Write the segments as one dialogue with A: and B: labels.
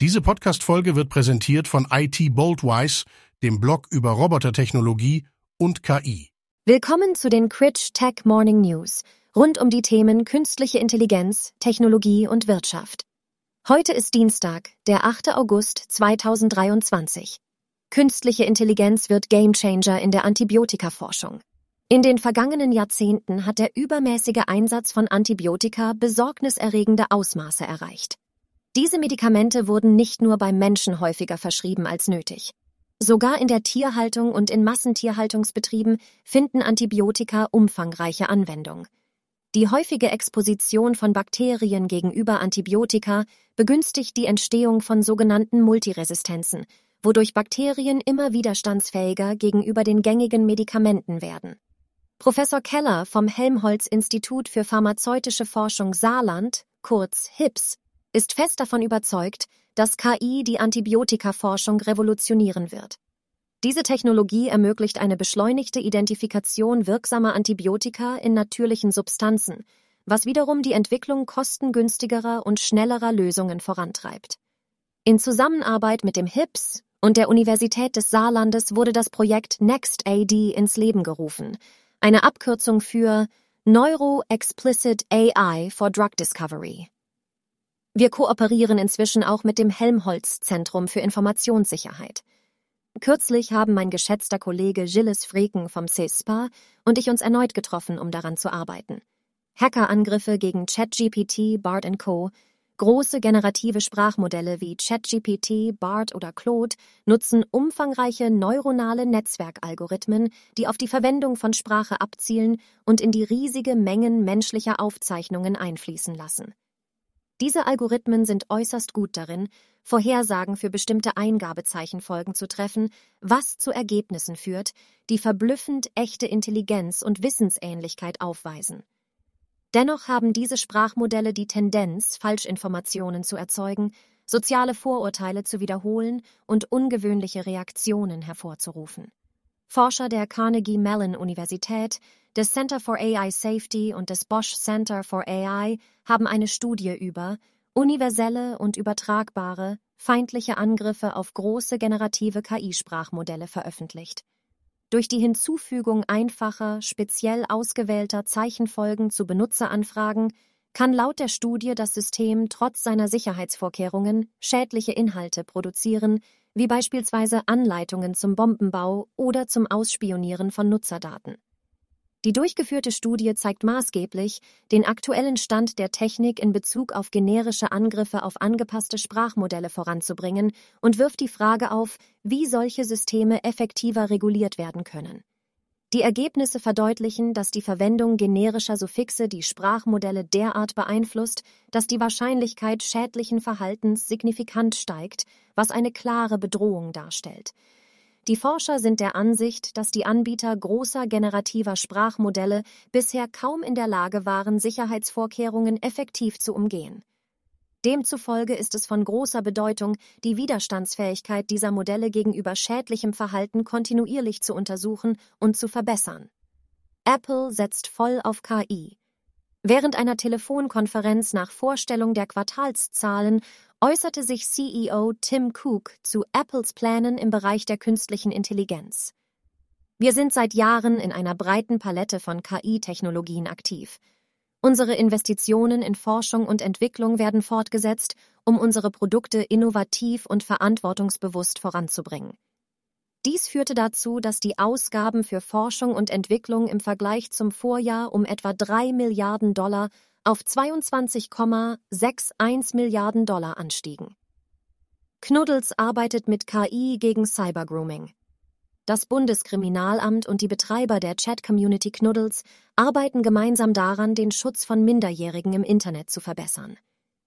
A: Diese Podcast-Folge wird präsentiert von IT Boldwise, dem Blog über Robotertechnologie und KI.
B: Willkommen zu den Critch Tech Morning News rund um die Themen künstliche Intelligenz, Technologie und Wirtschaft. Heute ist Dienstag, der 8. August 2023. Künstliche Intelligenz wird Gamechanger in der Antibiotikaforschung. In den vergangenen Jahrzehnten hat der übermäßige Einsatz von Antibiotika besorgniserregende Ausmaße erreicht. Diese Medikamente wurden nicht nur beim Menschen häufiger verschrieben als nötig. Sogar in der Tierhaltung und in Massentierhaltungsbetrieben finden Antibiotika umfangreiche Anwendung. Die häufige Exposition von Bakterien gegenüber Antibiotika begünstigt die Entstehung von sogenannten Multiresistenzen, wodurch Bakterien immer widerstandsfähiger gegenüber den gängigen Medikamenten werden. Professor Keller vom Helmholtz-Institut für pharmazeutische Forschung Saarland, kurz HIPS, ist fest davon überzeugt, dass KI die Antibiotikaforschung revolutionieren wird. Diese Technologie ermöglicht eine beschleunigte Identifikation wirksamer Antibiotika in natürlichen Substanzen, was wiederum die Entwicklung kostengünstigerer und schnellerer Lösungen vorantreibt. In Zusammenarbeit mit dem HIPS und der Universität des Saarlandes wurde das Projekt NextAD ins Leben gerufen, eine Abkürzung für Neuro Explicit AI for Drug Discovery. Wir kooperieren inzwischen auch mit dem Helmholtz Zentrum für Informationssicherheit. Kürzlich haben mein geschätzter Kollege Gilles Freken vom CESPA und ich uns erneut getroffen, um daran zu arbeiten. Hackerangriffe gegen ChatGPT, BART Co Große generative Sprachmodelle wie ChatGPT, BART oder Claude nutzen umfangreiche neuronale Netzwerkalgorithmen, die auf die Verwendung von Sprache abzielen und in die riesige Mengen menschlicher Aufzeichnungen einfließen lassen. Diese Algorithmen sind äußerst gut darin, Vorhersagen für bestimmte Eingabezeichenfolgen zu treffen, was zu Ergebnissen führt, die verblüffend echte Intelligenz und Wissensähnlichkeit aufweisen. Dennoch haben diese Sprachmodelle die Tendenz, Falschinformationen zu erzeugen, soziale Vorurteile zu wiederholen und ungewöhnliche Reaktionen hervorzurufen. Forscher der Carnegie Mellon Universität, des Center for AI Safety und des Bosch Center for AI haben eine Studie über universelle und übertragbare feindliche Angriffe auf große generative KI-Sprachmodelle veröffentlicht. Durch die Hinzufügung einfacher, speziell ausgewählter Zeichenfolgen zu Benutzeranfragen kann laut der Studie das System trotz seiner Sicherheitsvorkehrungen schädliche Inhalte produzieren, wie beispielsweise Anleitungen zum Bombenbau oder zum Ausspionieren von Nutzerdaten. Die durchgeführte Studie zeigt maßgeblich den aktuellen Stand der Technik in Bezug auf generische Angriffe auf angepasste Sprachmodelle voranzubringen und wirft die Frage auf, wie solche Systeme effektiver reguliert werden können. Die Ergebnisse verdeutlichen, dass die Verwendung generischer Suffixe die Sprachmodelle derart beeinflusst, dass die Wahrscheinlichkeit schädlichen Verhaltens signifikant steigt, was eine klare Bedrohung darstellt. Die Forscher sind der Ansicht, dass die Anbieter großer generativer Sprachmodelle bisher kaum in der Lage waren, Sicherheitsvorkehrungen effektiv zu umgehen. Demzufolge ist es von großer Bedeutung, die Widerstandsfähigkeit dieser Modelle gegenüber schädlichem Verhalten kontinuierlich zu untersuchen und zu verbessern. Apple setzt voll auf KI. Während einer Telefonkonferenz nach Vorstellung der Quartalszahlen äußerte sich CEO Tim Cook zu Apples Plänen im Bereich der künstlichen Intelligenz. Wir sind seit Jahren in einer breiten Palette von KI-Technologien aktiv. Unsere Investitionen in Forschung und Entwicklung werden fortgesetzt, um unsere Produkte innovativ und verantwortungsbewusst voranzubringen. Dies führte dazu, dass die Ausgaben für Forschung und Entwicklung im Vergleich zum Vorjahr um etwa drei Milliarden Dollar auf 22,61 Milliarden Dollar anstiegen. Knuddels arbeitet mit KI gegen Cybergrooming. Das Bundeskriminalamt und die Betreiber der Chat-Community Knuddels arbeiten gemeinsam daran, den Schutz von Minderjährigen im Internet zu verbessern.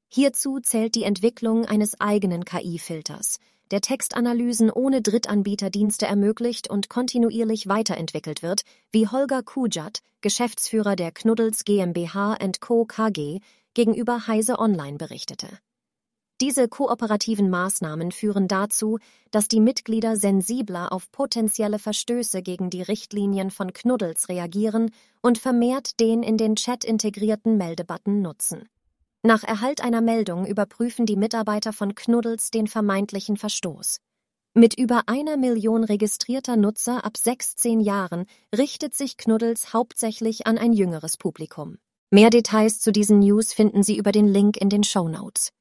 B: Hierzu zählt die Entwicklung eines eigenen KI-Filters, der Textanalysen ohne Drittanbieterdienste ermöglicht und kontinuierlich weiterentwickelt wird, wie Holger Kujat, Geschäftsführer der Knuddels GmbH Co. KG, gegenüber Heise Online berichtete. Diese kooperativen Maßnahmen führen dazu, dass die Mitglieder sensibler auf potenzielle Verstöße gegen die Richtlinien von Knuddels reagieren und vermehrt den in den Chat integrierten Meldebutton nutzen. Nach Erhalt einer Meldung überprüfen die Mitarbeiter von Knuddels den vermeintlichen Verstoß. Mit über einer Million registrierter Nutzer ab 16 Jahren richtet sich Knuddels hauptsächlich an ein jüngeres Publikum. Mehr Details zu diesen News finden Sie über den Link in den Show Notes.